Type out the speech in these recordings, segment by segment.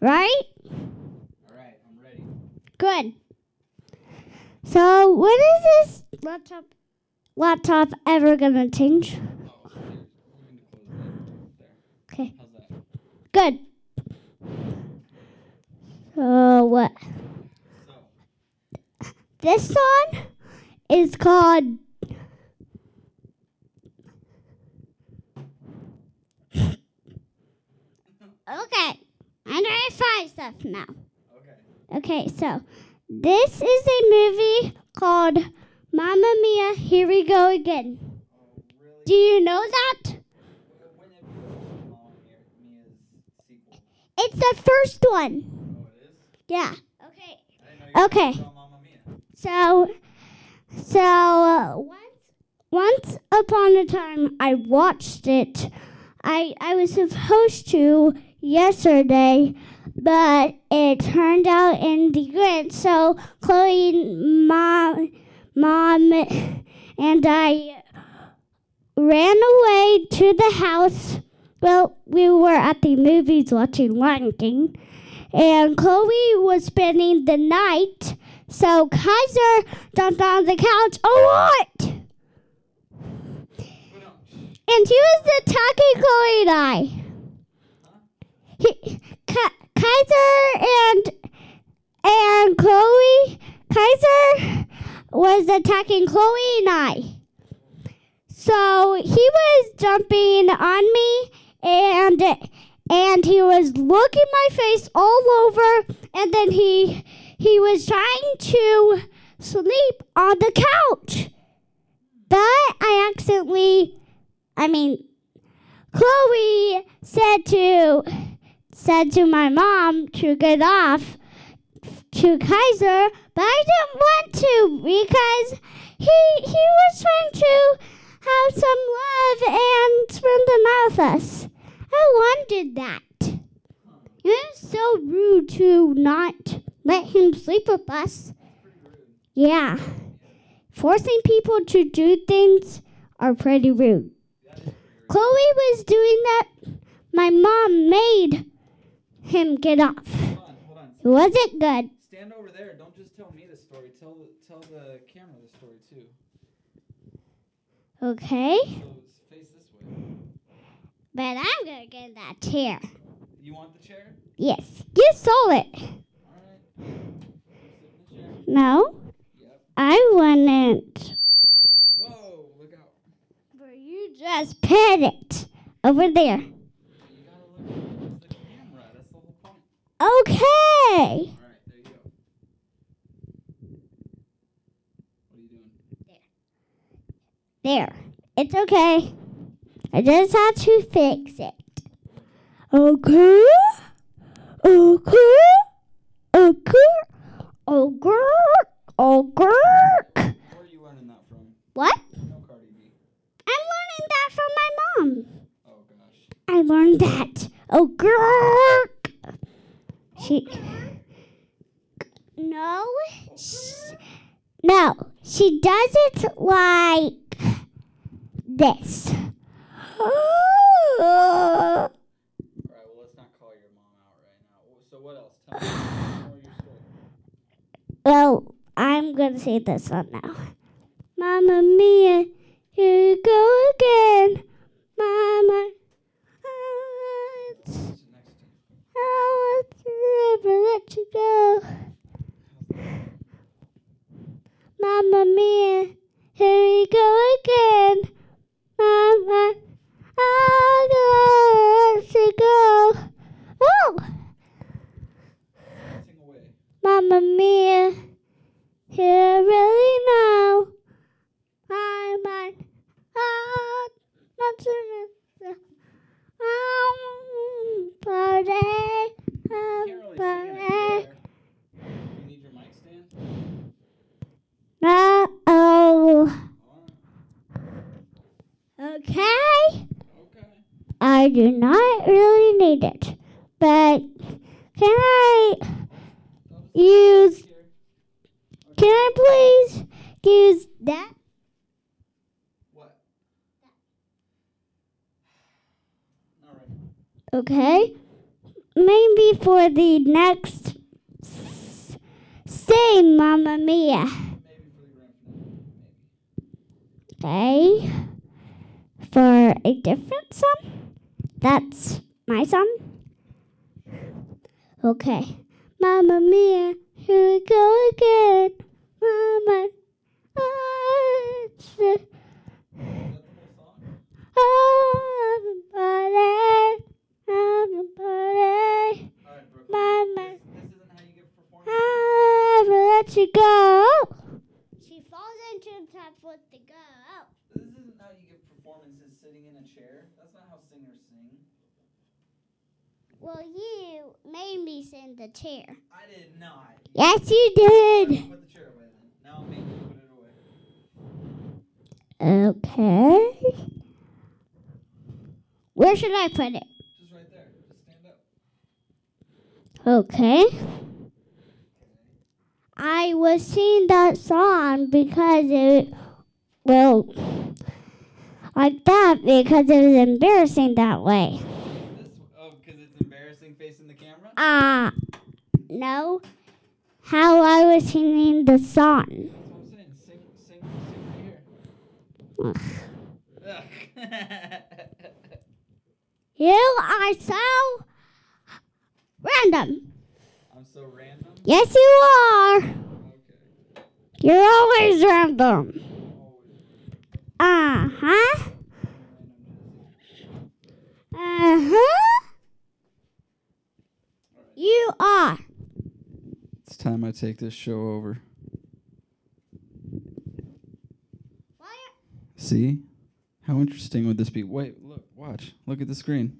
right? All right, I'm ready. Good. So when is this laptop laptop ever gonna change? Oh, here, we need to close it. There. Okay. Good. So what? So, This song is called Okay. I'm trying to find stuff now. okay. Okay, so this is a movie called Mamma Mia, Here We Go Again. Oh, really? Do you know that? when have you watched Mamma Mia's sequel? It's the first one. Oh, it is? Yeah. Okay. I didn't know you Okay. talking about Mamma Mia. So, so uh, once, once upon a time, I watched it. I I was supposed to yesterday, but it turned out in the grid. So Chloe, mom, mom, and I ran away to the house. Well, we were at the movies watching Lion King, and Chloe was spending the night. So Kaiser jumped on the couch a lot. And he was attacking Chloe and I. Kaiser and and Chloe, Kaiser was attacking Chloe and I. So he was jumping on me and and he was looking my face all over and then he he was trying to sleep on the couch. But I accidentally I mean Chloe said to said to my mom to get off to Kaiser, but I didn't want to because he he was trying to have some love and spend the night with us. I wanted that. It was so rude to not let him sleep with us. Yeah. Forcing people to do things are pretty rude. Chloe was doing that. My mom made him get off. hold on, hold on. It wasn't good. Stand over there. Don't just tell me the story. Tell the, tell the camera the story too. Okay? So face this way. But I'm gonna get that chair. You want the chair? Yes. You stole it. All right. Sit in the chair. No, Yep. I wouldn't. Whoa! Look out. But you just pet it over there. You gotta look towards the camera. That's the whole point. Okay. Right. There you go. What are you doing? There. There. It's okay. I just have to fix it. Okay. Okay. Okay. Okay. Okay. Where are you learning that from? What? No Cardi B. I'm learning that from my mom. Oh gosh. I learned that. Oh, girl. She. No. sh- No. She does it like this. All right. Well, let's not call your mom out right now. So what else? Tell me. Well, I'm gonna say this one now. Mamma mia, here you go again. Mama, What's I next to you? Never let you go. Mamma mia, here we go again. Never let you go. Oh. Mamma mia, here really now. Mind, ah, not to miss. Um, party, You can't really sing in party. a chair. Eh. You need your mic stand. No, oh, okay. Okay. I do not really need it, but can I use? Can I please use that? What? All right. Okay. Maybe for the next s- sing Mamma Mia. Okay. For a different song? That's my song? Okay. Mamma Mia, here we go again. Mama. ah, Is that the whole song? Everybody, everybody, All right, Brooklyn. Mama. This, this isn't how you give performance. I let you go. She falls into the tub with the go. This isn't how you give performances sitting in a chair. That's not how singers sing. Well, you made me sing the chair. I did not. Yes, you Alright, did. Put the chair away then. Now I'm making you put it away. Okay. Where should I put it? Just right there. Just stand up. Okay. I was singing that song because it, well, like that because it was embarrassing that way. Oh, because it's embarrassing facing the camera. Ah, no. How I was singing the song. That's what I'm saying. Sing, sing, sing right here. Ugh. You are so random. I'm so random. Yes, you are. Okay. You're always random. Uh huh. Uh huh. You are. It's time I take this show over. See? How interesting would this be? Wait, look, watch. Look at the screen.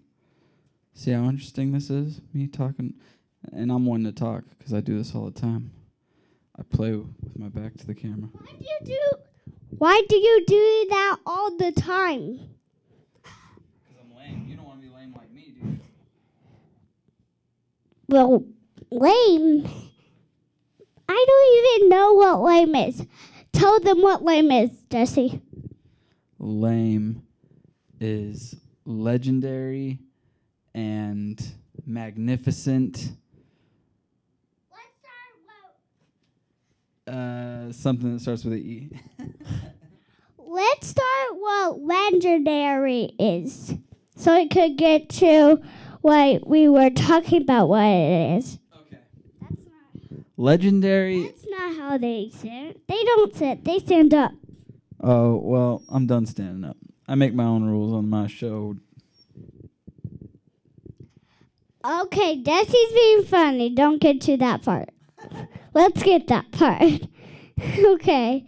See how interesting this is? Me talking. And I'm one to talk because I do this all the time. I play with my back to the camera. Why do you do? Why do you do that all the time? Because I'm lame. You don't want to be lame like me, do you? Well, lame. I don't even know what lame is. Tell them what lame is, Jesse. Lame is legendary and magnificent. Let's start what uh, something that starts with an E. Let's start what legendary is, so we could get to what we were talking about. What it is. okay. That's not. Legendary. That's not how they sit. They don't sit. They stand up. Oh well, I'm done standing up. I make my own rules on my show. Okay, Jesse's being funny. Don't get to that part. Let's get that part. okay.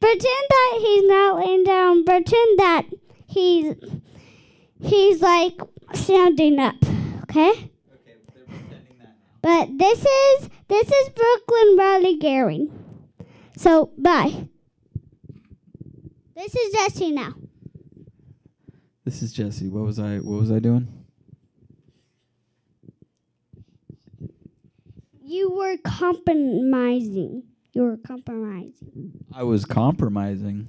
Pretend that he's not laying down. Pretend that he's he's like standing up. Okay? Okay, they're pretending that. But this is this is Brooklyn Riley Gary. So bye. This is Jesse now. This is Jesse. What was I? What was I doing? You were compromising. You were compromising. I was compromising.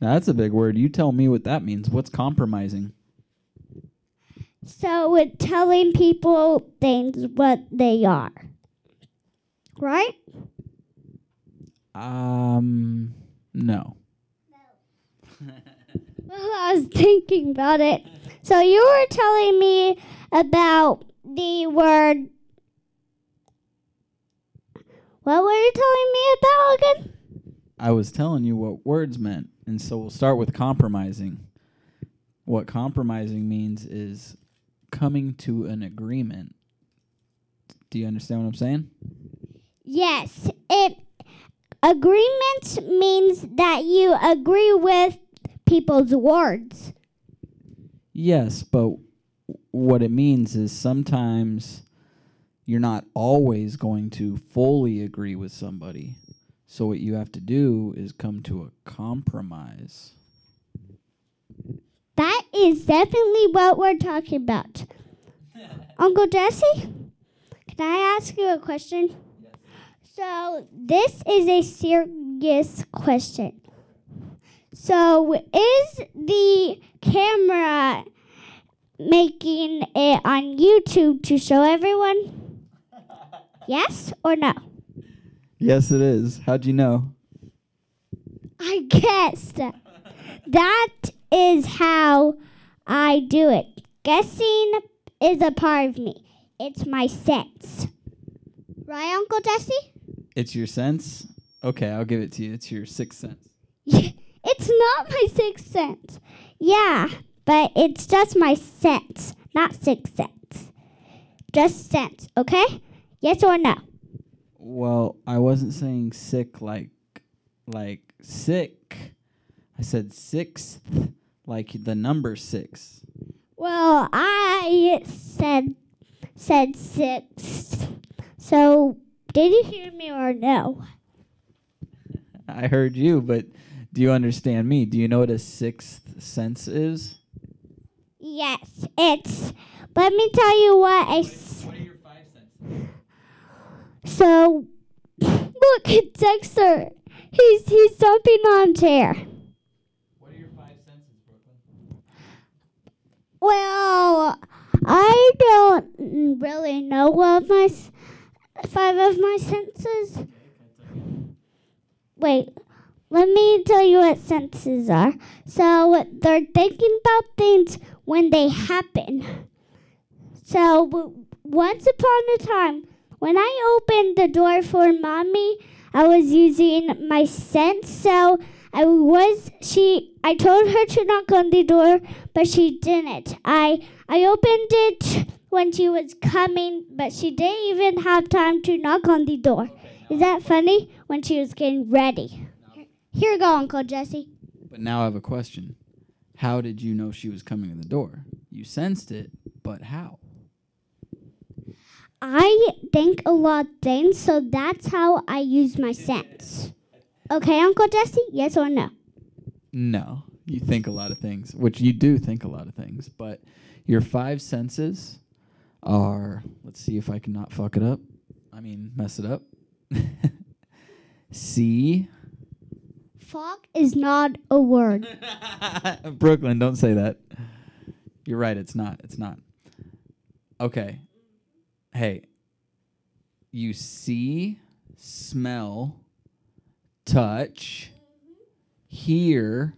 Now, that's a big word. You tell me what that means. What's compromising? So with telling people things what they are. Right? Um, no. Well, I was thinking about it. So you were telling me about the word. What were you telling me about again? I was telling you what words meant, and so we'll start with compromising. What compromising means is coming to an agreement. Do you understand what I'm saying? Yes, it agreement means that you agree with people's words. Yes, but what it means is sometimes you're not always going to fully agree with somebody. So what you have to do is come to a compromise. That is definitely what we're talking about. Uncle Jesse, can I ask you a question? So, this is a serious question. So, is the camera making it on YouTube to show everyone? Yes or no? Yes, it is. How'd you know? I guessed. That is how I do it. Guessing is a part of me. It's my sense. Right, Uncle Jesse? It's your sense? Okay, I'll give it to you. It's your sixth sense. it's not my sixth sense. Yeah, but it's just my sense, not sixth sense. Just sense, okay? Yes or no? Well, I wasn't saying sick like like sick. I said sixth like the number 6. Well, I said said six. So, did you hear me or no? I heard you, but do you understand me? Do you know what a sixth sense is? Yes, it's. Let me tell you what I. S- What are your five senses? so, look at Dexter. He's he's jumping on a chair. What are your five senses, Brooklyn? Well, I don't really know of my s- five of my senses. Wait, let me tell you what senses are. So they're thinking about things when they happen. So once upon a time, when I opened the door for mommy, I was using my sense. So I was she. I told her to knock on the door, but she didn't. I I opened it when she was coming, but she didn't even have time to knock on the door. Is that funny? When she was getting ready. Here you go, Uncle Jesse. But now I have a question. How did you know she was coming to the door? You sensed it, but how? I think a lot of things, so that's how I use my sense. Okay, Uncle Jesse? Yes or no? No. You think a lot of things, which you do think a lot of things, but your five senses are let's see if I can not fuck it up. I mean, mess it up. See? Fuck is not a word. Brooklyn, don't say that. You're right, it's not. It's not. Okay. Hey. You see, smell, touch, hear,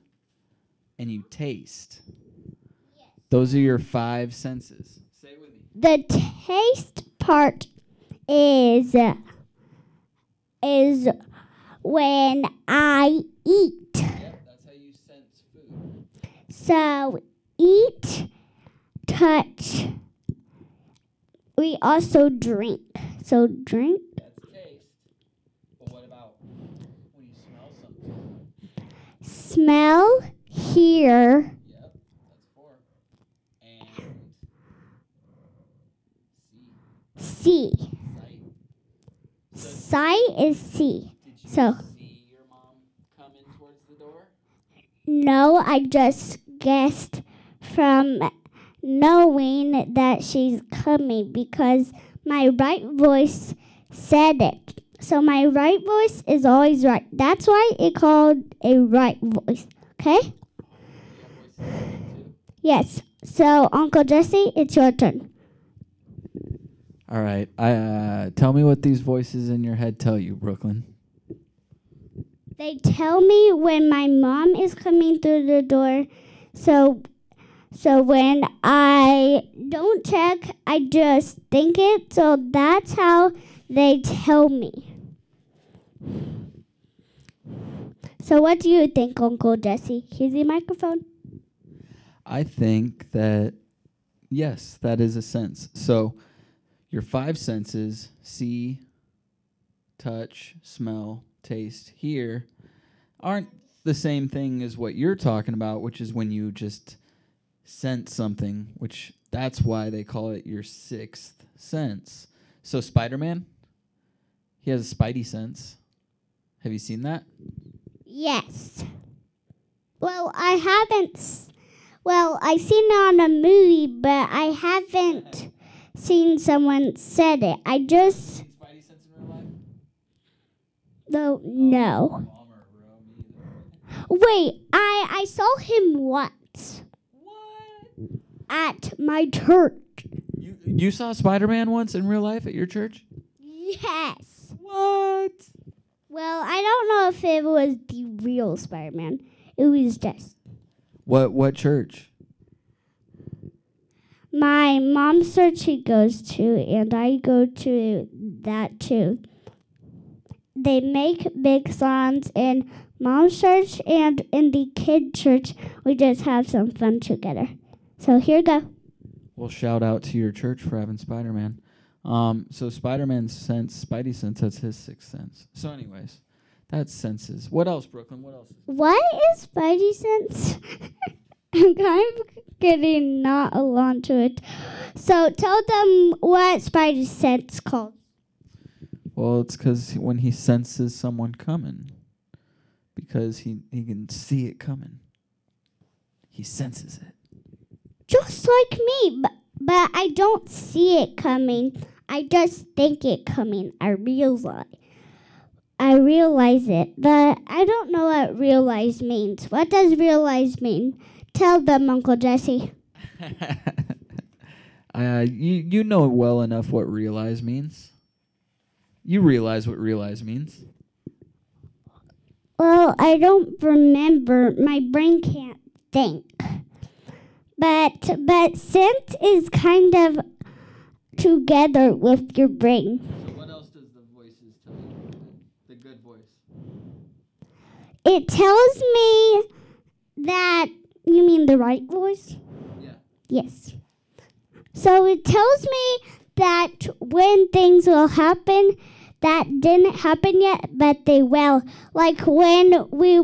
and you taste. Those are your five senses. Say it with me. The taste part is is when I eat. Yep, that's how you sense food. So eat, touch. We also drink. So drink, That's taste. But what about when you smell something? smell, hear, Yep, that's four. And see. see. Sight. Sight is see. Did you So- see your mom come in towards the door? No, I just guessed from knowing that she's coming because my right voice said it. So my right voice is always right. That's why it called a right voice. Okay? Yes. So Uncle Jesse, it's your turn. All right. I uh, tell me what these voices in your head tell you, Brooklyn. They tell me when my mom is coming through the door. So so when I don't check, I just think it. So that's how they tell me. So what do you think, Uncle Jesse? Here's the microphone. I think that yes, that is a sense. So your five senses see, touch, smell, taste, here aren't the same thing as what you're talking about, which is when you just sense something, which that's why they call it your sixth sense. So Spider-Man, he has a spidey sense. Have you seen that? Yes. Well, I haven't. s- Well, I seen it on a movie, but I haven't seen someone said it. I just don't know. Bummer, bro. Me either. Wait, I I saw him once. What? at my church. You you saw Spider Man once in real life at your church? Yes. What? Well, I don't know if it was the real Spider Man. It was just What what church? my mom's church she goes to, and I go to that too. They make big songs in mom's church and in the kid church. We just have some fun together. So here you go. Well, shout out to your church for having Spider Man. Um, so Spider Man's sense, Spidey sense, that's his sixth sense. So, anyways, that's senses. What else, Brooklyn? What else? What is Spidey sense? I'm kind of getting not along to it. So tell them what Spidey sense called. Well, it's because when he senses someone coming, because he he can see it coming. He senses it. Just like me, but, but I don't see it coming. I just think it coming. I realize. I realize it, but I don't know what realize means. What does realize mean? Tell them, Uncle Jesse. uh, you you know well enough what realize means. You realize what realize means. Well, I don't remember. My brain can't think. But but sense is kind of together with your brain. What else does the voices tell you? The good voice. It tells me that you mean the right voice? Yeah. Yes. So it tells me that when things will happen that didn't happen yet, but they will. Like when we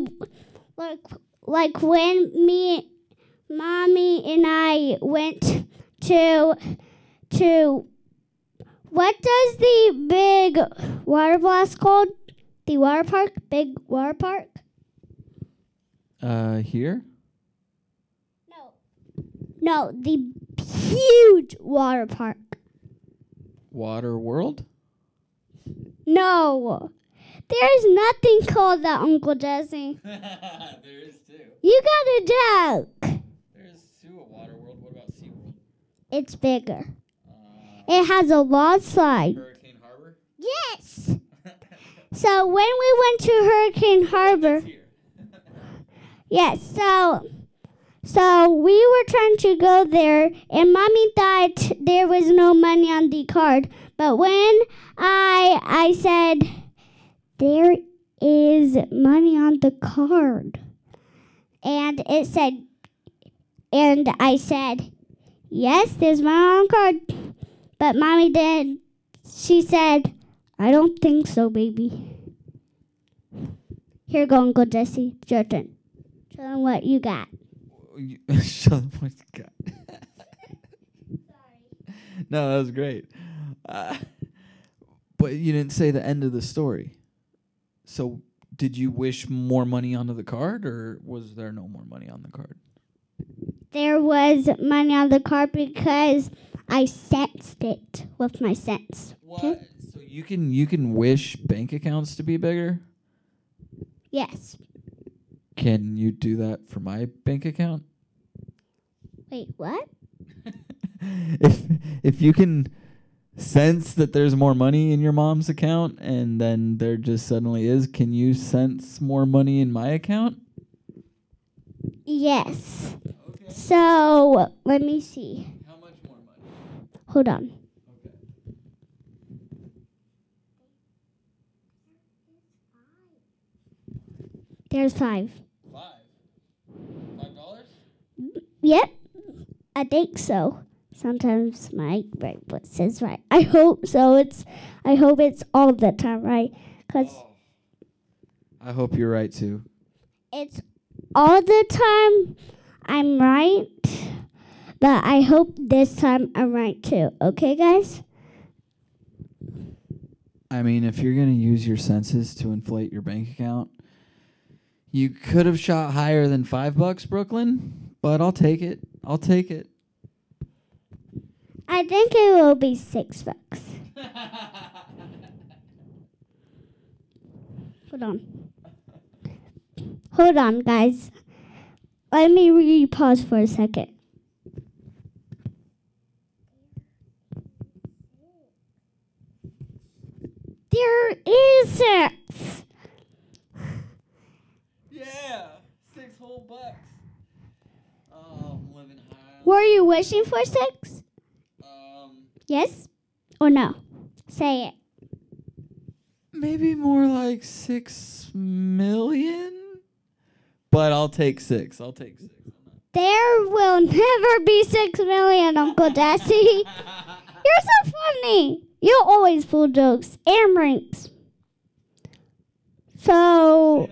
like like when me mommy and I went to to what does the big water blast called? The water park? Big water park? Uh, here. No. No, the huge water park. Water World. No. There's nothing called that, Uncle Jesse. there is two. You got a joke. There's two at Water World. What about SeaWorld? It's bigger. Uh, It has a lot slide. Hurricane Harbor. Yes. So when we went to Hurricane Harbor, yes, so so we were trying to go there and mommy thought there was no money on the card. But when I I said there is money on the card and it said and I said, Yes, there's money on the card. But mommy did she said, I don't think so, baby. Here go, Uncle Jesse. Turn. Show them what you got. You- Show them what you got. no, that was great. Uh, but you didn't say the end of the story. So, did you wish more money onto the card, or was there no more money on the card? There was money on the card because I sensed it with my sense. What? So you can you can wish bank accounts to be bigger. Yes. Can you do that for my bank account? Wait, what? if if you can sense that there's more money in your mom's account and then there just suddenly is, can you sense more money in my account? Yes. Okay. So let me see. How much more money? Hold on. Okay. There's five. Five. Five dollars? Yep. I think so. Sometimes my right foot says right. I hope so. It's I hope it's all the time right. Cause oh. I hope you're right too. it's all the time I'm right. But I hope this time I'm right too. Okay, guys? I mean, if you're gonna use your senses to inflate your bank account, you could have shot higher than five bucks, Brooklyn but I'll take it. I'll take it. I think it will be six bucks. Hold on. Hold on, guys. Let me re-pause for a second. There is six. Yeah, six whole bucks. Were you wishing for six? Um, Yes or no? Say it. maybe more like six million. But I'll take six. I'll take six. There will never be six million, Uncle Jesse. You're so funny. You always pull jokes and rings. So,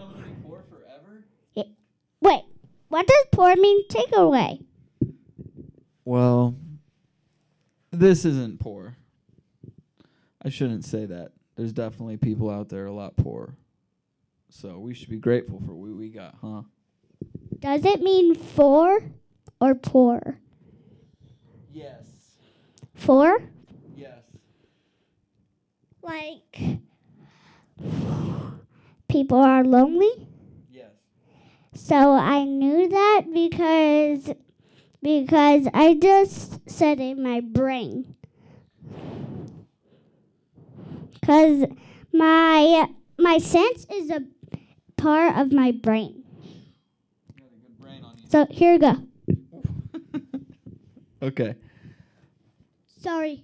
wait, what does poor mean? Take away. Well, this isn't poor. I shouldn't say that. There's definitely people out there a lot poorer. So we should be grateful for what we got, huh? Does it mean for or poor? Yes. For? Yes. Like, people are lonely? Yes. So I knew that because because I just said in my brain. Cuz my my sense is a part of my brain. You got a good brain. So here we go. okay. Sorry.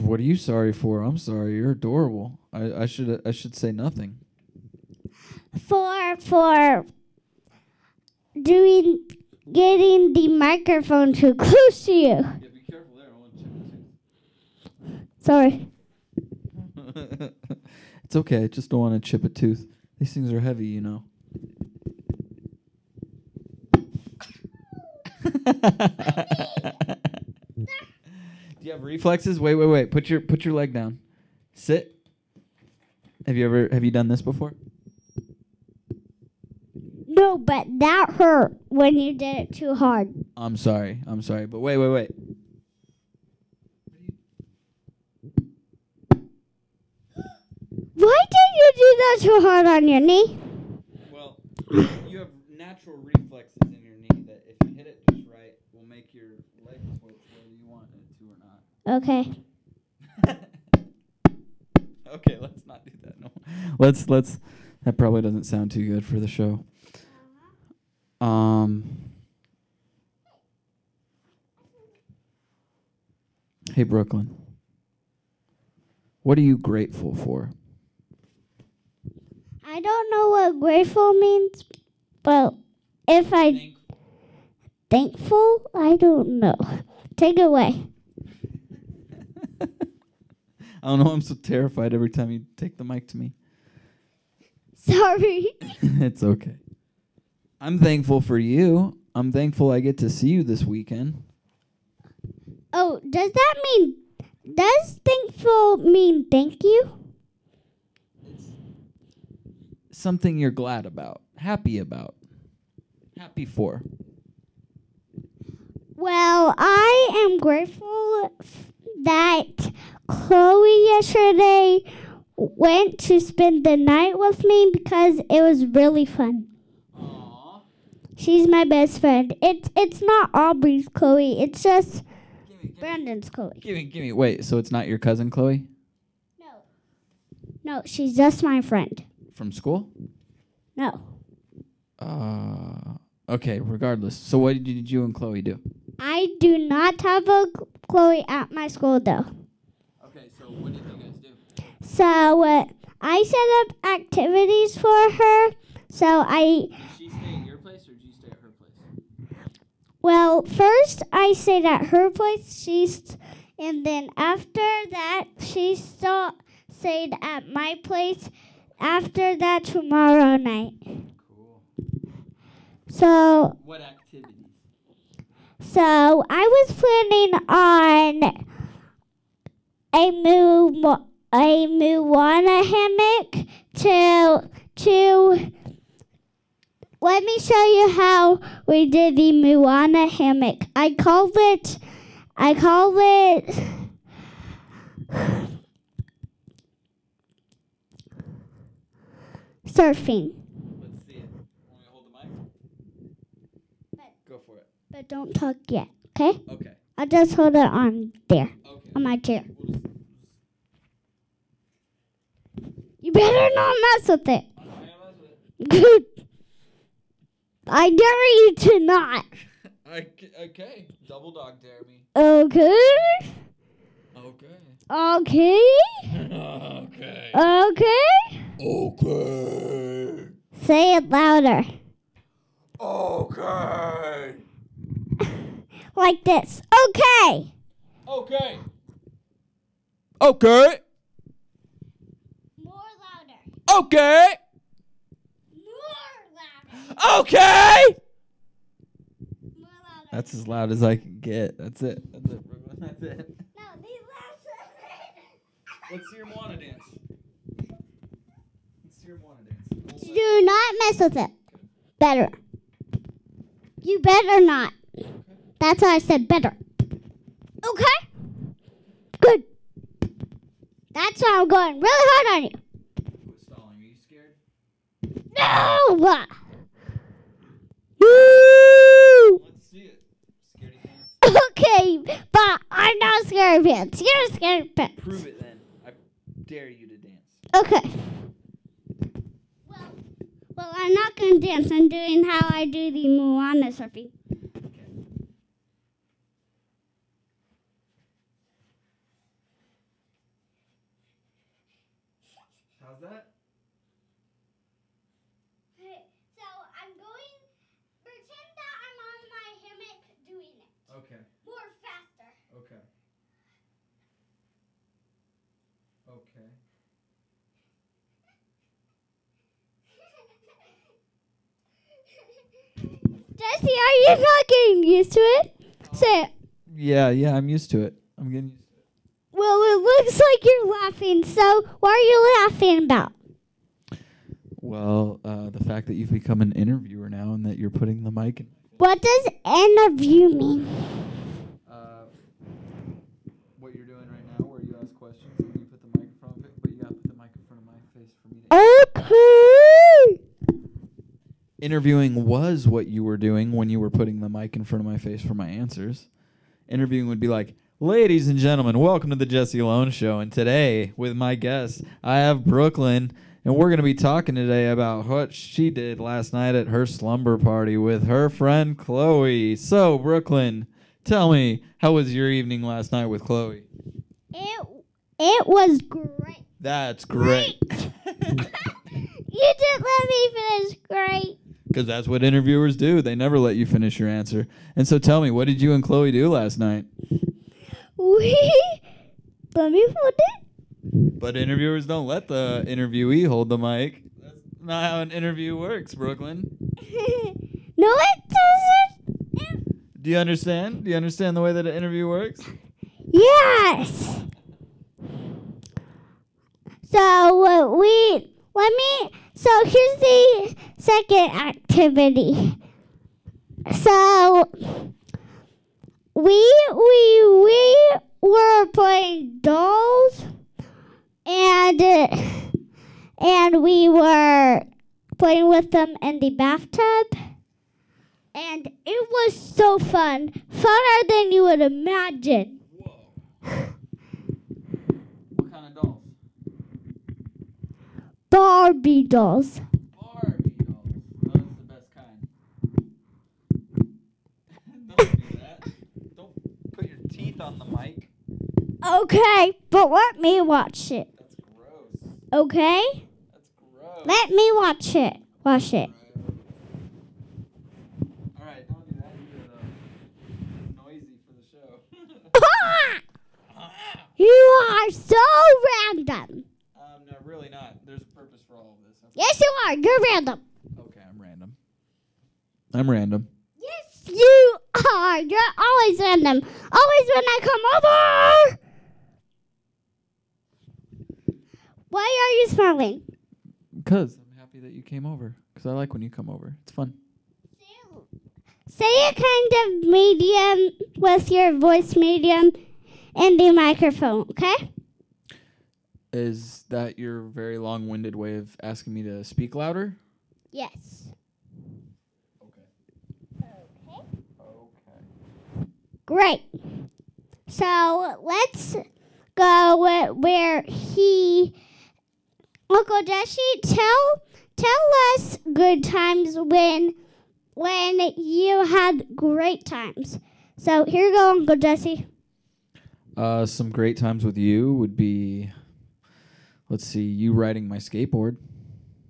What are you sorry for? I'm sorry. You're adorable. I, I should I should say nothing. For for doing getting the microphone too close to you. Yeah, be careful there. I want to. Sorry. it's okay. I just don't want to chip a tooth. These things are heavy, you know. Do you have reflexes? Wait, wait, wait. Put your put your leg down. Sit. Have you ever have you done this before? No, but that hurt when you did it too hard. I'm sorry. I'm sorry. But wait, wait, wait. Why did you do that too hard on your knee? Well, you have natural reflexes in your knee that if you hit it just right, will make your leg twitch whether you want it to or not. Okay. okay, let's not do that. No. Let's let's that probably doesn't sound too good for the show. Um Hey Brooklyn. What are you grateful for? I don't know what grateful means, but if I thankful, I don't know. Take it away. I don't know, I'm so terrified every time you take the mic to me. Sorry. it's okay. I'm thankful for you. I'm thankful I get to see you this weekend. Oh, does that mean does thankful mean thank you? Something you're glad about, happy about, happy for. Well, I am grateful f- that Chloe yesterday went to spend the night with me because it was really fun. She's my best friend. It's it's not Aubrey's Chloe. It's just Give me, Brandon's Chloe. give me, give me. Wait, so it's not your cousin Chloe No. No, she's just my friend. from school? No. Uh, okay. Regardless. So what did you, did you and Chloe do? I do not have a Chloe at my school though. Okay. So what did you guys do? So uh, I set up activities for her. So I Did she stay at your place or did you stay at her place? Well first I stayed at her place. She's and then after that she saw stayed at my place. After that tomorrow night. Cool. So What activities? So I was planning on a Mu a Moana hammock to to let me show you how we did the Moana hammock. I called it I called it surfing. Let's see it. Want me to hold the mic? Go for it. But don't talk yet, okay? Okay. I'll just hold it on there Okay. on my chair. We'll You better not mess with it. I'm not gonna mess with it. Good. I dare you to not. Okay, okay. Double dog dare me. Okay. Okay. Okay. okay. Okay. Okay. Say it louder. Okay. Like this. Okay. Okay. Okay. More louder. Okay. More louder. Okay. That's as loud as I can get. That's it. That's it, Brooklyn. That's it. no, these last Let's see your Moana dance. Let's see your Moana dance. Do not mess with it. Better. You better not. That's why I said better. Okay? Good. That's why I'm going really hard on you. Quit stalling. Are you scared? No! Woo! Let's see it. Scaredy pants. Okay, but I'm not scared of pants. You're scared of pants. Prove it then. I dare you to dance. Okay. Well, well, I'm not going to dance. I'm doing how I do the Moana surfing. Okay. How's that? So I'm going, pretend that I'm on my hammock doing it. Okay. More faster. Okay. Okay. Jesse, are you not getting used to it? Say it. Yeah, yeah, I'm used to it. I'm getting used to it. Well, it looks like you're laughing. So, what are you laughing about? Well, uh, the fact that you've become an interviewer now and that you're putting the mic in. What does interview mean? Uh, what you're doing right now, where you ask questions and you put the mic in front of it, but you gotta put the mic in front of my face for me to. Okay. Interviewing was what you were doing when you were putting the mic in front of my face for my answers. Interviewing would be like, Ladies and gentlemen, welcome to the Jesse Lone Show. And today, with my guest, I have Brooklyn, and we're going to be talking today about what she did last night at her slumber party with her friend Chloe. So, Brooklyn, tell me, how was your evening last night with Chloe? It it was great. That's great. You didn't let me finish great. Because that's what interviewers do. They never let you finish your answer. And so tell me, what did you and Chloe do last night? We let me hold it. But interviewers don't let the interviewee hold the mic. That's not how an interview works, Brooklyn. no, it doesn't. Do you understand? Do you understand the way that an interview works? Yes. So uh, we let me. So here's the second activity. So we we we were playing dolls, and and we were playing with them in the bathtub. And it was so fun, funner than you would imagine. What kind of dolls? Barbie dolls. Barbie dolls. The best kind. don't do that. Don't put your teeth on the mic. Okay, but let me watch it. That's gross. Okay? That's gross. Let me watch it. Watch it. All right, don't do that. You do noisy for the show. you are so random. um, no, really not. There's a purpose for all of this. Okay. Yes, you are. You're random. Okay, I'm random. I'm random. Yes, you are. You're always random. Always when I come over. Why are you smiling? Because I'm happy that you came over. Because I like when you come over. It's fun. Say a kind of medium with your voice medium in the microphone, okay? Is that your very long winded way of asking me to speak louder? Yes. Okay. Okay. Okay. Great. So let's go where he Uncle Jesse, tell tell us good times when when you had great times. So here you go, Uncle Jesse. Uh, some great times with you would be, let's see, you riding my skateboard.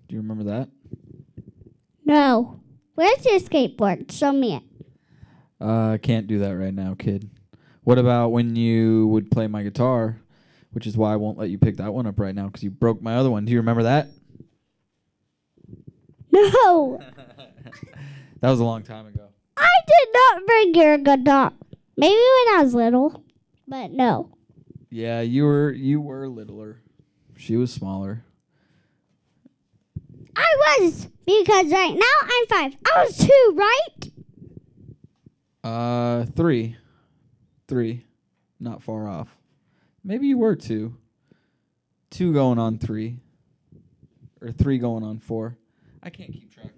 Do you remember that? No. Where's your skateboard? Show me it. Uh, I can't do that right now, kid. What about when you would play my guitar, which is why I won't let you pick that one up right now because you broke my other one. Do you remember that? No. that was a long time ago. I did not bring your guitar. Maybe when I was little, but no. Yeah, you were you were littler. She was smaller. I was because right now I'm five. I was two, right? Uh, three, three, not far off. Maybe you were two. Two going on three, or three going on four. I can't keep track.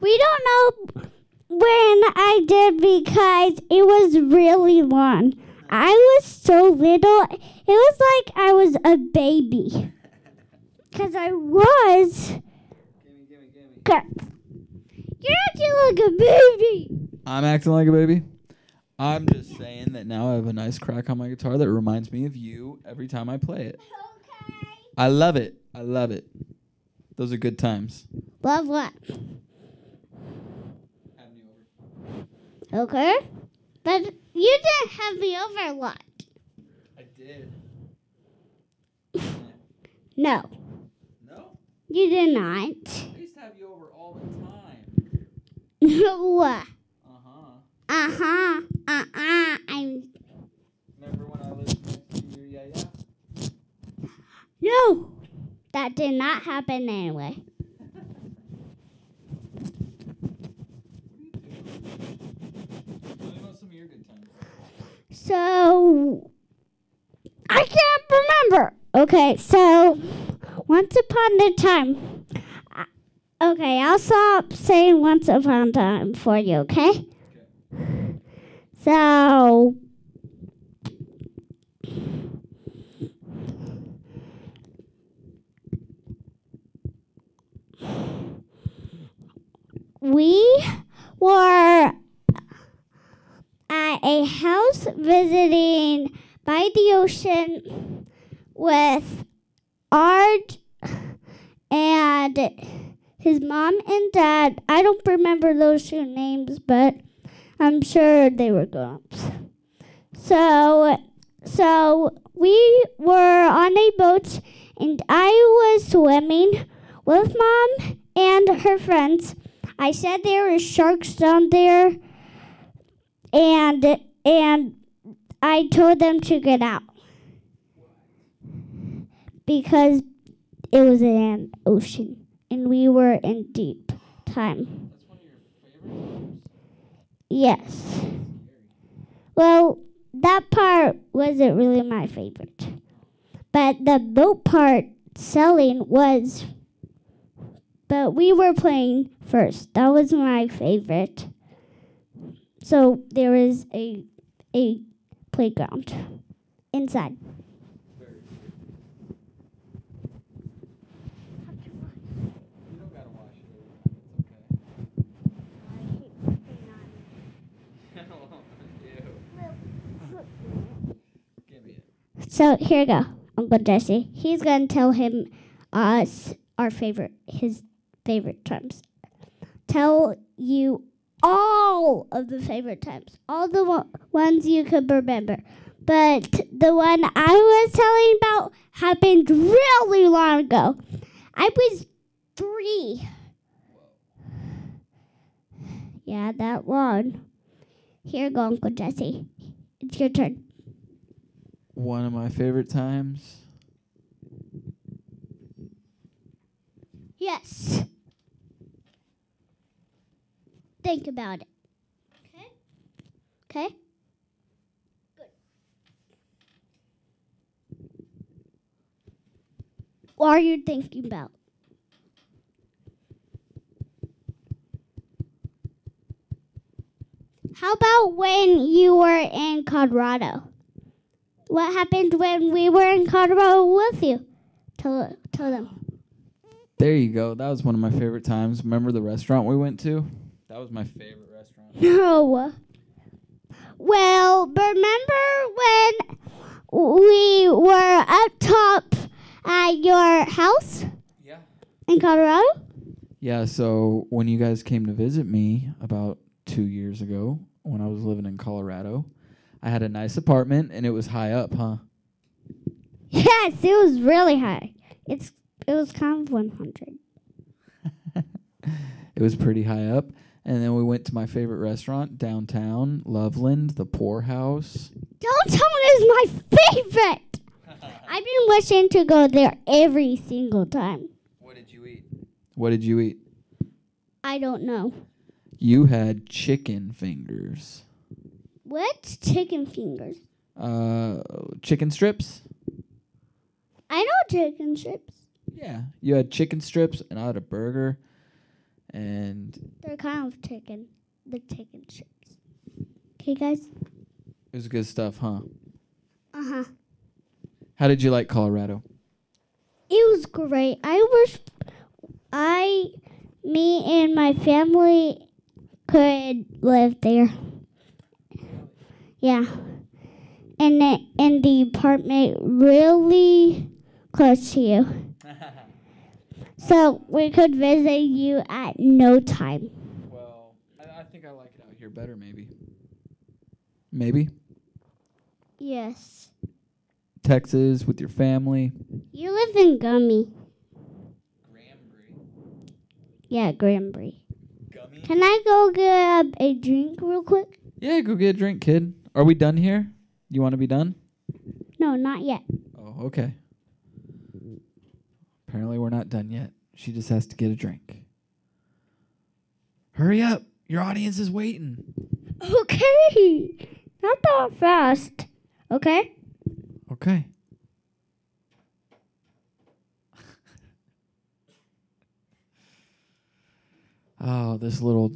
We don't know when I did because it was really long. I was so little. It was like I was a baby. Because I was. Gimme, gimme, gimme. 'Cause You're acting like a baby. I'm acting like a baby. I'm just saying that now I have a nice crack on my guitar that reminds me of you every time I play it. Okay. I love it. I love it. Those are good times. Love what? Have me over. Okay. But you didn't have me over a lot. I did. No, no, you did not. I used to have you over all the time. No. Uh huh. Uh huh. Uh uh. I'm. Remember when I lived next to you? Yeah, yeah. No. That did not happen anyway. Tell me about some of your good times. So. I can't remember. Okay, so. Once upon a time. I- Okay, I'll stop saying once upon a time for you, okay? So. We were at a house visiting by the ocean with Art and his mom and dad. I don't remember those two names, but I'm sure they were grown-ups. So, so we were on a boat, and I was swimming with mom and her friends. I said there were sharks down there, and and I told them to get out because it was an ocean and we were in deep time. Yes. Well, that part wasn't really my favorite. But the boat part selling was but we were playing first. That was my favorite. So there is a a playground inside. You don't gotta wash it. It's okay. Give me it. So here you go, Uncle Jesse. He's gonna tell him us our favorite, his favorite times. Tell you all of the favorite times, all the one, ones you could remember. But the one I was telling about happened really long ago. I was three. Yeah, that long. Here you go, Uncle Jesse. It's your turn. One of my favorite times. Yes. Think about it. Okay? Okay? Good. What are you thinking about? How about when you were in Colorado? What happened when we were in Colorado with you? Tell, tell them. There you go. That was one of my favorite times. Remember the restaurant we went to? That was my favorite restaurant. No. Well, remember when we were up top at your house Yeah. in Colorado? Yeah, so when you guys came to visit me about two years ago when I was living in Colorado, I had a nice apartment and it was high up, huh? Yes, it was really high. It's it was kind of 100. It was pretty high up. And then we went to my favorite restaurant downtown, Loveland, the Pourhouse. Downtown is my favorite. I've been wishing to go there every single time. What did you eat? What did you eat? I don't know. You had chicken fingers. What's chicken fingers? Uh, chicken strips? I know chicken strips. Yeah. You had chicken strips, and I had a burger. And They're kind of chicken. The chicken strips. Okay, guys. it was good stuff, huh? Uh huh. How did you like Colorado? It was great. I wish I, me and my family could live there. Yeah. And the, and the apartment really close to you. So we could visit you at no time. Well, I, I think I like it out here better, maybe. Maybe. Yes. Texas with your family. You live in Gummy. Granbury. Yeah, Granbury. Gummy? Can I go get a drink real quick? Yeah, go get a drink, kid. Are we done here? You want to be done? No, not yet. Oh, okay. Apparently, we're not done yet. She just has to get a drink. Hurry up. Your audience is waiting. Okay. Not that fast. Okay? Okay. Oh, this little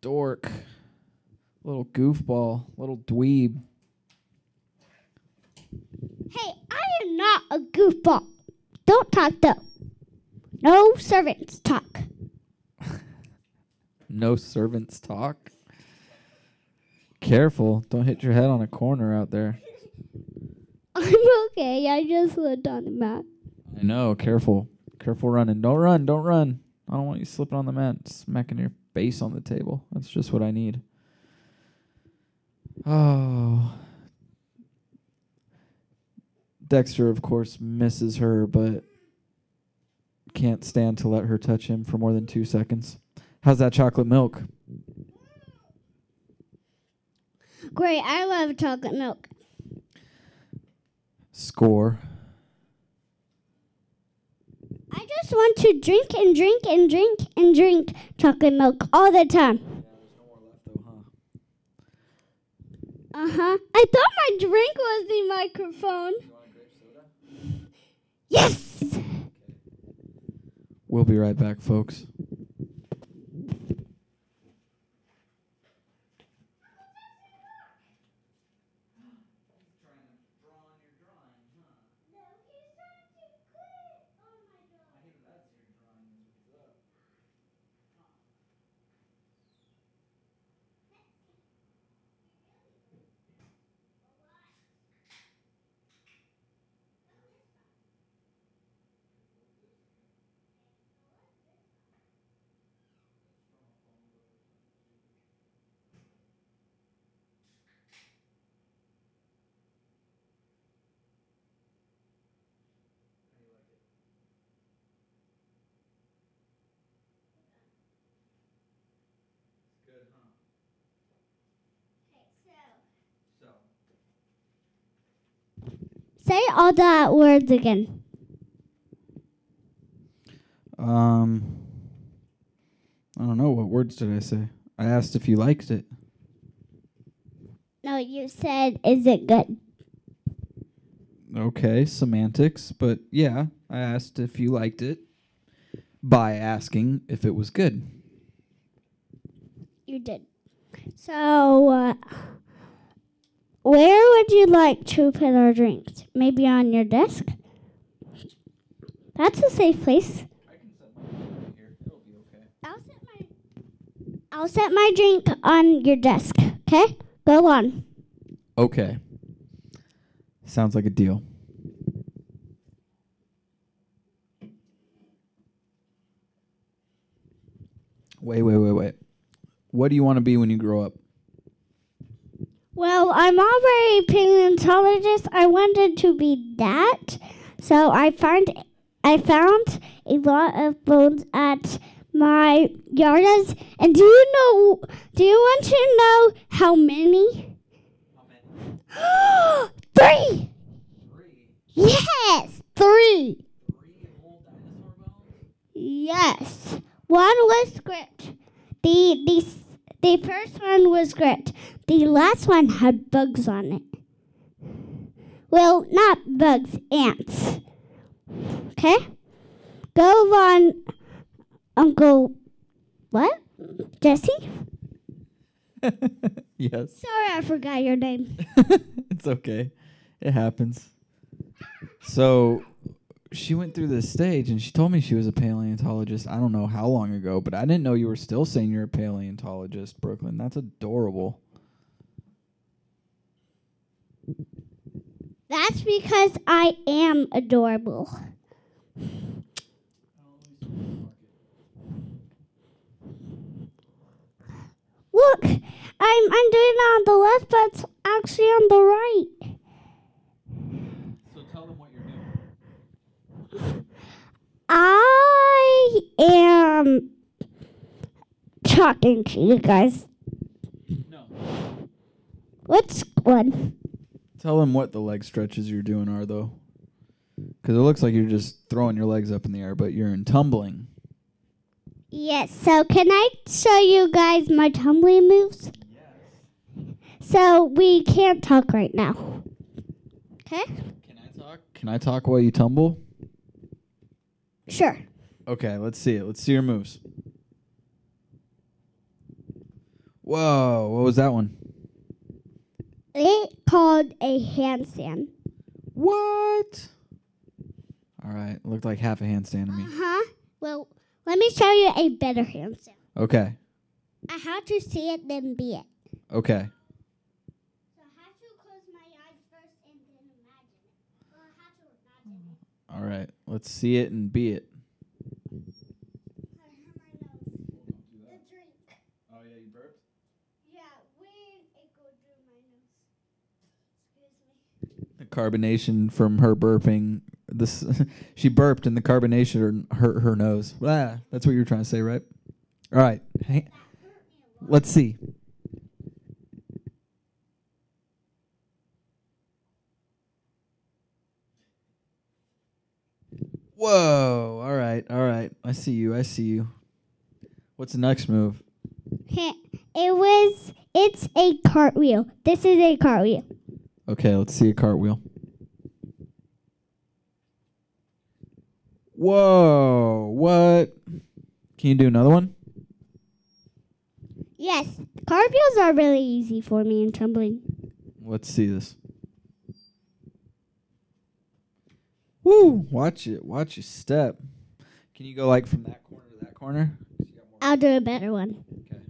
dork, little goofball, little dweeb. Hey, I am not a goofball. Don't talk though. No servants talk. No servants talk. Careful, don't hit your head on a corner out there. I'm okay. I just slipped on the mat. I know, careful. Careful running. Don't run, don't run. I don't want you slipping on the mat, smacking your face on the table. That's just what I need. Oh. Dexter, of course, misses her, but can't stand to let her touch him for more than two seconds. How's that chocolate milk? Great. I love chocolate milk. Score. I just want to drink and drink and drink and drink chocolate milk all the time. Uh huh. I thought my drink was the microphone. Yes! We'll be right back, folks. Say all the words again. Um, I don't know. What words did I say? I asked if you liked it. No, you said, is it good? Okay, semantics, but yeah, I asked if you liked it by asking if it was good. You did. So, uh, where would you like to put our drinks? Maybe on your desk? That's a safe place. I can set my drink here. It'll be okay. I'll set my I'll set my drink on your desk. Okay? Go on. Okay. Sounds like a deal. Wait, wait, wait, wait. What do you want to be when you grow up? Well, I'm already a paleontologist. I wanted to be that. So I found I found a lot of bones at my yards. And do you know do you want to know how many? Three! Three. Yes! Three! Three old dinosaur bones? Yes. One was script. The the the first one was script. The last one had bugs on it. Well, not bugs, ants. Okay? Go on, Uncle. What? Jesse? yes. Sorry, I forgot your name. it's okay. It happens. So she went through this stage and she told me she was a paleontologist. I don't know how long ago, but I didn't know you were still saying you're a paleontologist, Brooklyn. That's adorable. That's because I am adorable. Look, I'm I'm doing it on the left, but it's actually on the right. So tell them what you're doing. I am talking to you guys. No. What's one? Tell them what the leg stretches you're doing are, though. Because it looks like you're just throwing your legs up in the air, but you're in tumbling. Yes. So can I show you guys my tumbling moves? Yes. So we can't talk right now. Okay. Can I talk? Can I talk while you tumble? Sure. Okay, let's see it. Let's see your moves. Whoa, what was that one? It called a handstand. What? All right, looked like half a handstand to me. Uh huh. Well, let me show you a better handstand. Okay, I have to see it, then be it. okay. So I have to close my eyes first and then imagine. Well, I have to imagine. All right, let's see it and be it. I have my nose. The drink. Oh yeah, you burped. Yeah, when it goes through my nose. Excuse me. The carbonation from her burping. This she burped and the carbonation hurt her nose. Ah, that's what you were trying to say, right? All right, hang- let's see. Whoa! All right, all right. I see you. I see you. What's the next move? It was. It's a cartwheel. This is a cartwheel. Okay, let's see a cartwheel. Whoa! What? Can you do another one? Yes, cartwheels are really easy for me in tumbling. Let's see this. Woo! Watch it. Watch your step. Can you go like from that corner to that corner? I'll do a better one. Okay.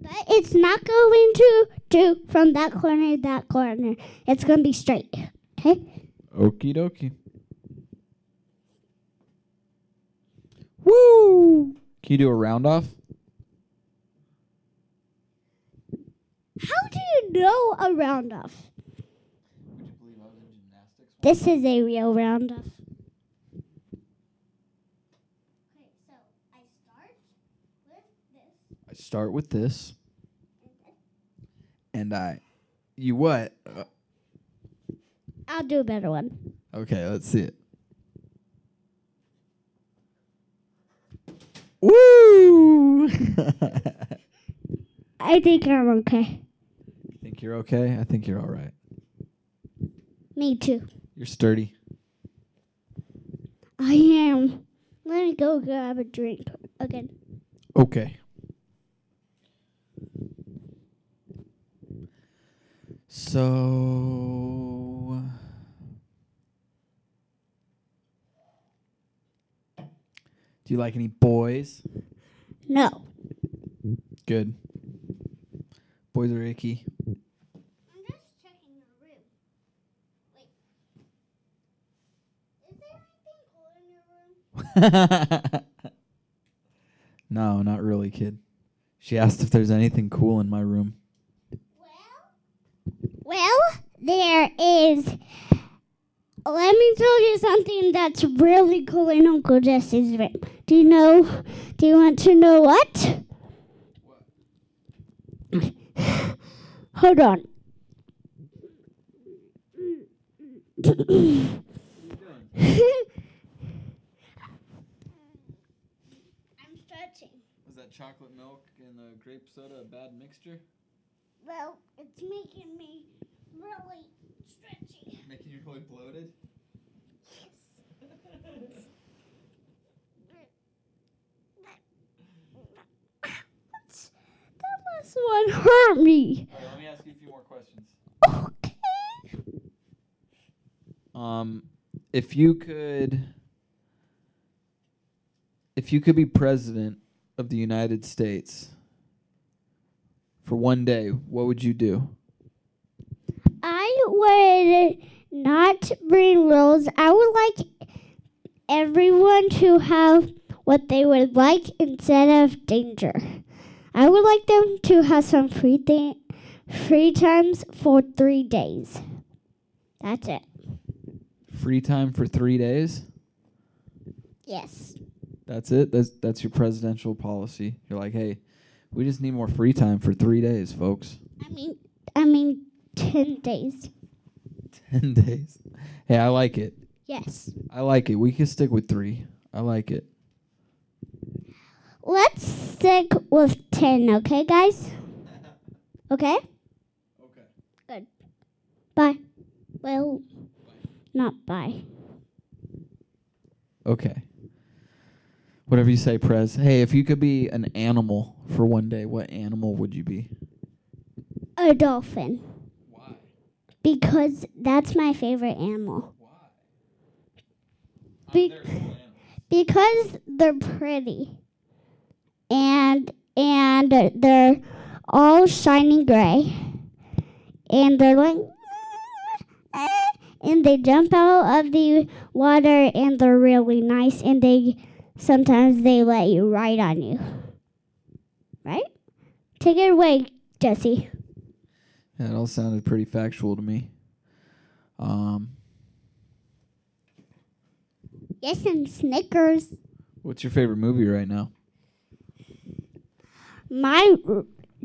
But it's not going to do from that corner to that corner. It's going to be straight. Okay? Okie dokie. Woo! Can you do a round off? How do you know a round off? Would you believe I was in gymnastics? This is a real round off. Okay, so I start with this. I start with this, and I, you what? Uh, I'll do a better one. okay, let's see it. Woo! I think I'm okay. think you're okay? I think you're all right. Me too. You're sturdy. I am. Let me go grab a drink again. Okay. So. Do you like any boys? No. Good. Boys are icky. no, not really, kid. She asked if there's anything cool in my room. Well, there is. Let me tell you something that's really cool in Uncle Jesse's room. Do you know? Do you want to know what? Hold on. I'm stretching. Was that chocolate milk and the grape soda a bad mixture? Well, it's making me really stretchy. Making you really bloated? That last one hurt me. Alright, let me ask you a few more questions. Okay. Um, if you could, if you could be president of the United States for one day, what would you do? I would not bring rules. I would like everyone to have what they would like instead of danger. I would like them to have some free thing, free times for three days. That's it. Free time for three days. Yes. That's it. That's that's your presidential policy. You're like, hey, we just need more free time for three days, folks. I mean, I mean, ten days. Ten days. Hey, I like it. Yes. I like it. We can stick with three. I like it. Let's stick with ten, okay, guys? Okay. Okay. Good. Bye. Well, not bye. Okay. Whatever you say, Prez. Hey, if you could be an animal for one day, what animal would you be? A dolphin. Why? Because that's my favorite animal. Why? Be- Because they're pretty. And and they're all shiny gray. And they're like and they jump out of the water and they're really nice and they sometimes they let you ride on you. Right? Take it away, Jesse. It all sounded pretty factual to me. Um, Yes, and Snickers. what's your favorite movie right now? My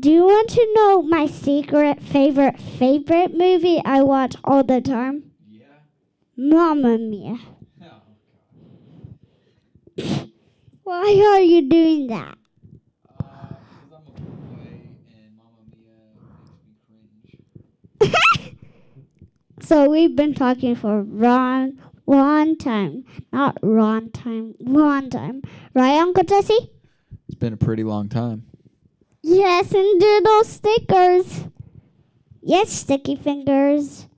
do you want to know my secret favorite favorite movie I watch all the time? Yeah. Mamma Mia. No. Why are you doing that? Uh, because I'm a boy and Mamma Mia makes me cringe. So we've been talking for long, long time. Not long time, long time. Right, Uncle Jesse? It's been a pretty long time. Yes, and doodle stickers. Yes, sticky fingers.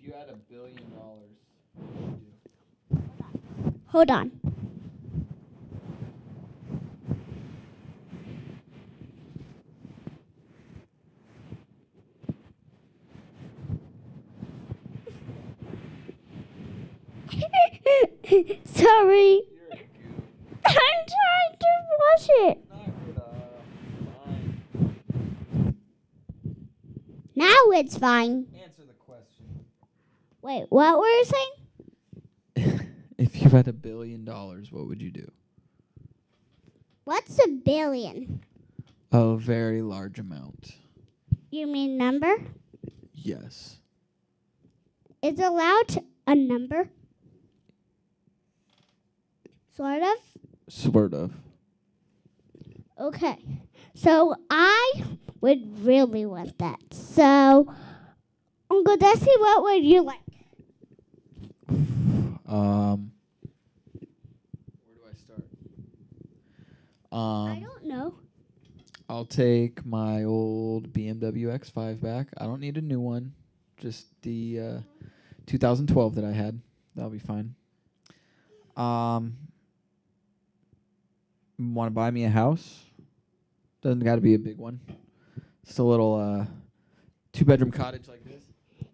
If you had a billion dollars, what would? Hold on. Sorry. You're a goof. I'm trying to wash it. Knock it off. Fine. Now it's fine. Answer the question. Wait, what were you saying? if you had a billion dollars, what would you do? What's a billion? A very large amount. You mean number? Yes. Is allowed a number? Sort of. Sort of. Okay. So I would really want that. So, Uncle Desi, what would you like? Um. Where do I start? Um, I don't know. I'll take my old BMW X5 back. I don't need a new one. Just the uh, 2012 that I had. That'll be fine. Um, Want to buy me a house? Doesn't got to be a big one. Just a little uh, two bedroom cottage like this.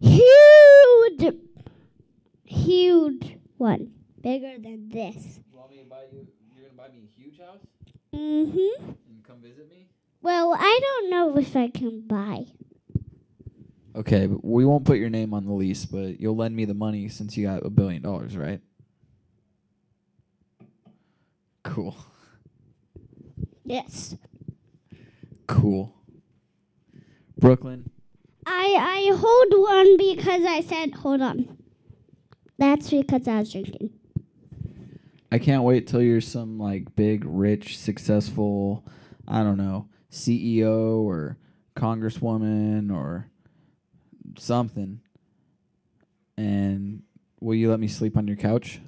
Huge, huge one, bigger than this. You want me to buy you? You're gonna buy me a huge house Mm Mhm. and come visit me? Well, I don't know if I can buy. Okay, but we won't put your name on the lease, but you'll lend me the money since you got a billion dollars, right? Cool. Yes. Cool. Brooklyn, I I hold one because I said hold on. That's because I was drinking. I can't wait till you're some like big, rich, successful, I don't know, CEO or congresswoman or something. And will you let me sleep on your couch?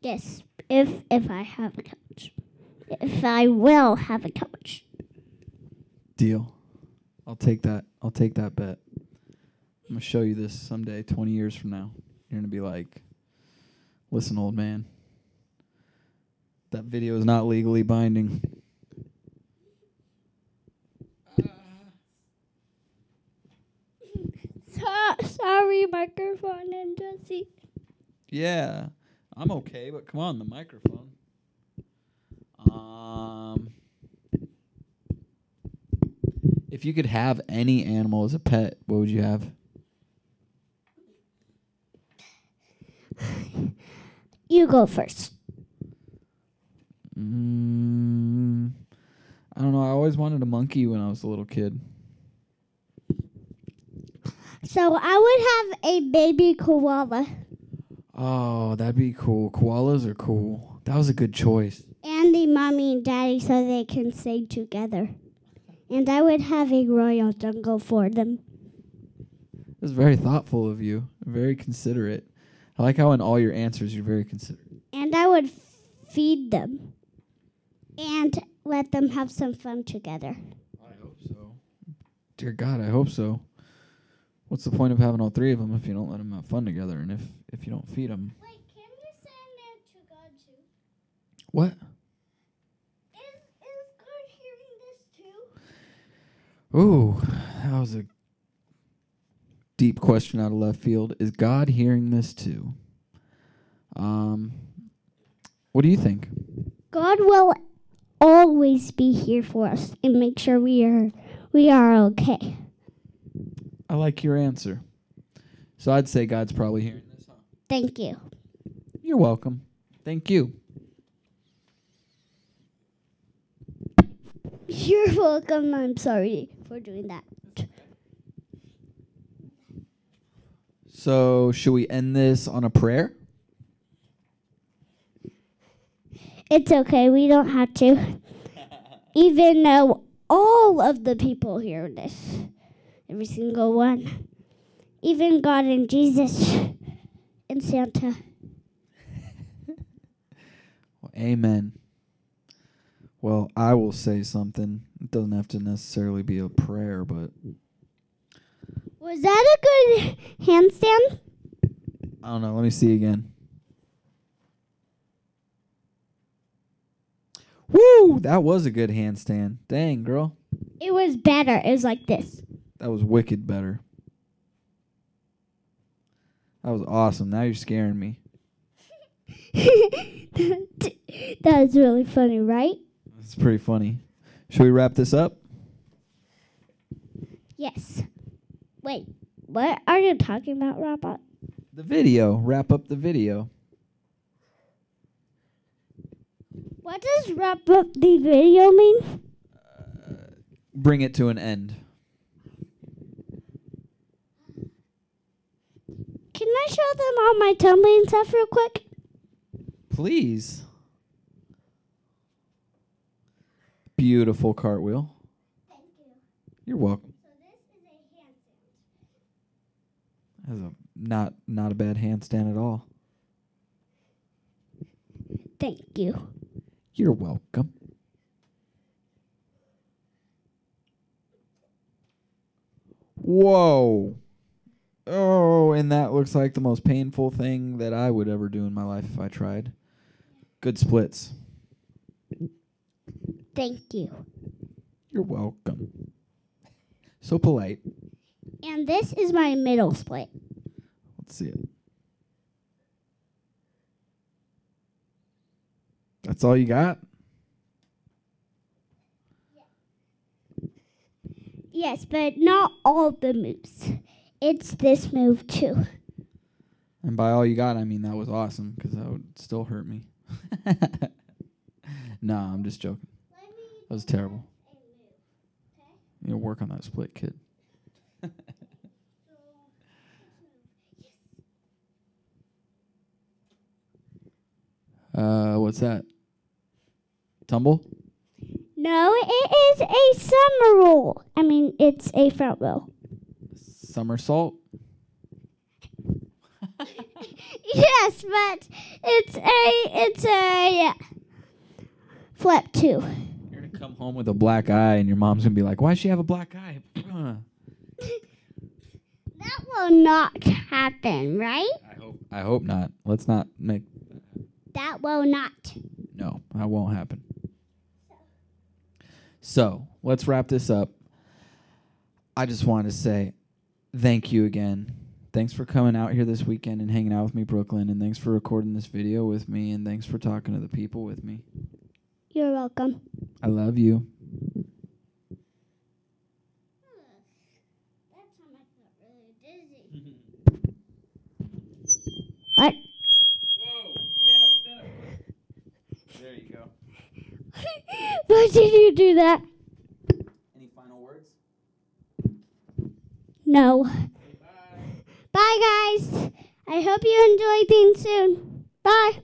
Yes, if if I have a couch. If I will have a couch. Deal. I'll take that. I'll take that bet. I'm gonna show you this someday, 20 years from now. You're gonna be like, "Listen, old man, that video is not legally binding." So, sorry, microphone and Jesse. Yeah, I'm okay, but come on, the microphone. Um, if you could have any animal as a pet, what would you have? You go first. Mm, I don't know. I always wanted a monkey when I was a little kid. So I would have a baby koala Oh, that'd be cool. Koalas are cool. That was a good choice. and the mommy and daddy so they can stay together. And I would have a royal jungle for them. It was very thoughtful of you. Very considerate. I like how in all your answers you're very considerate. And I would feed them and let them have some fun together. I hope so. Dear God, I hope so. What's the point of having all three of them if you don't let them have fun together and if if you don't feed them? Wait, can you send it to God too? What? Is, is God hearing this too? Ooh, that was a deep question out of left field. Is God hearing this too? Um, what do you think? God will always be here for us and make sure we are we are okay. I like your answer. So I'd say God's probably hearing? Thank you. You're welcome. Thank you. You're welcome. I'm sorry for doing that. So should we end this on a prayer? It's okay. We don't have to. Even though all of the people hear this, every single one, even God and Jesus and Santa. Well, amen. Well, I will say something. It doesn't have to necessarily be a prayer, but Was that a good handstand? I don't know. Let me see again. Woo! That was a good handstand. Dang, girl. It was better. It was like this. That was wicked better. That was awesome. Now you're scaring me. that was really funny, right? It's pretty funny. Should we wrap this up? Yes. Wait, what are you talking about, Robot? The video. Wrap up the video. What does wrap up the video mean? Uh, bring it to an end. Can I show them all my tumbling stuff real quick? Please. Beautiful cartwheel. Thank you. You're welcome. So this is a handstand. That's a not not a bad handstand at all. Thank you. You're welcome. Whoa. Oh, and that looks like the most painful thing that I would ever do in my life if I tried. Good splits. Thank you. You're welcome. So polite. And this is my middle split. Let's see it. That's all you got? Yes, but not all the moves. It's this move too. And by all you got, I mean that was awesome because that would still hurt me. nah, I'm just joking. That was terrible. You know, work on that split, kid. uh, what's that? Tumble? No, it is a summer roll. I mean, it's a front roll. Somersault? yes, but it's a it's a flip too. You're gonna come home with a black eye, and your mom's gonna be like, "Why does she have a black eye?" That will not happen, right? I hope. I hope not. Let's not make. That will not. No, that won't happen. So let's wrap this up. I just want to say thank you again. Thanks for coming out here this weekend and hanging out with me, Brooklyn. And thanks for recording this video with me. And thanks for talking to the people with me. You're welcome. I love you. What? Whoa! Stand up, stand up. There you go. Why did you do that? No. Bye, guys. I hope you enjoy being soon. Bye.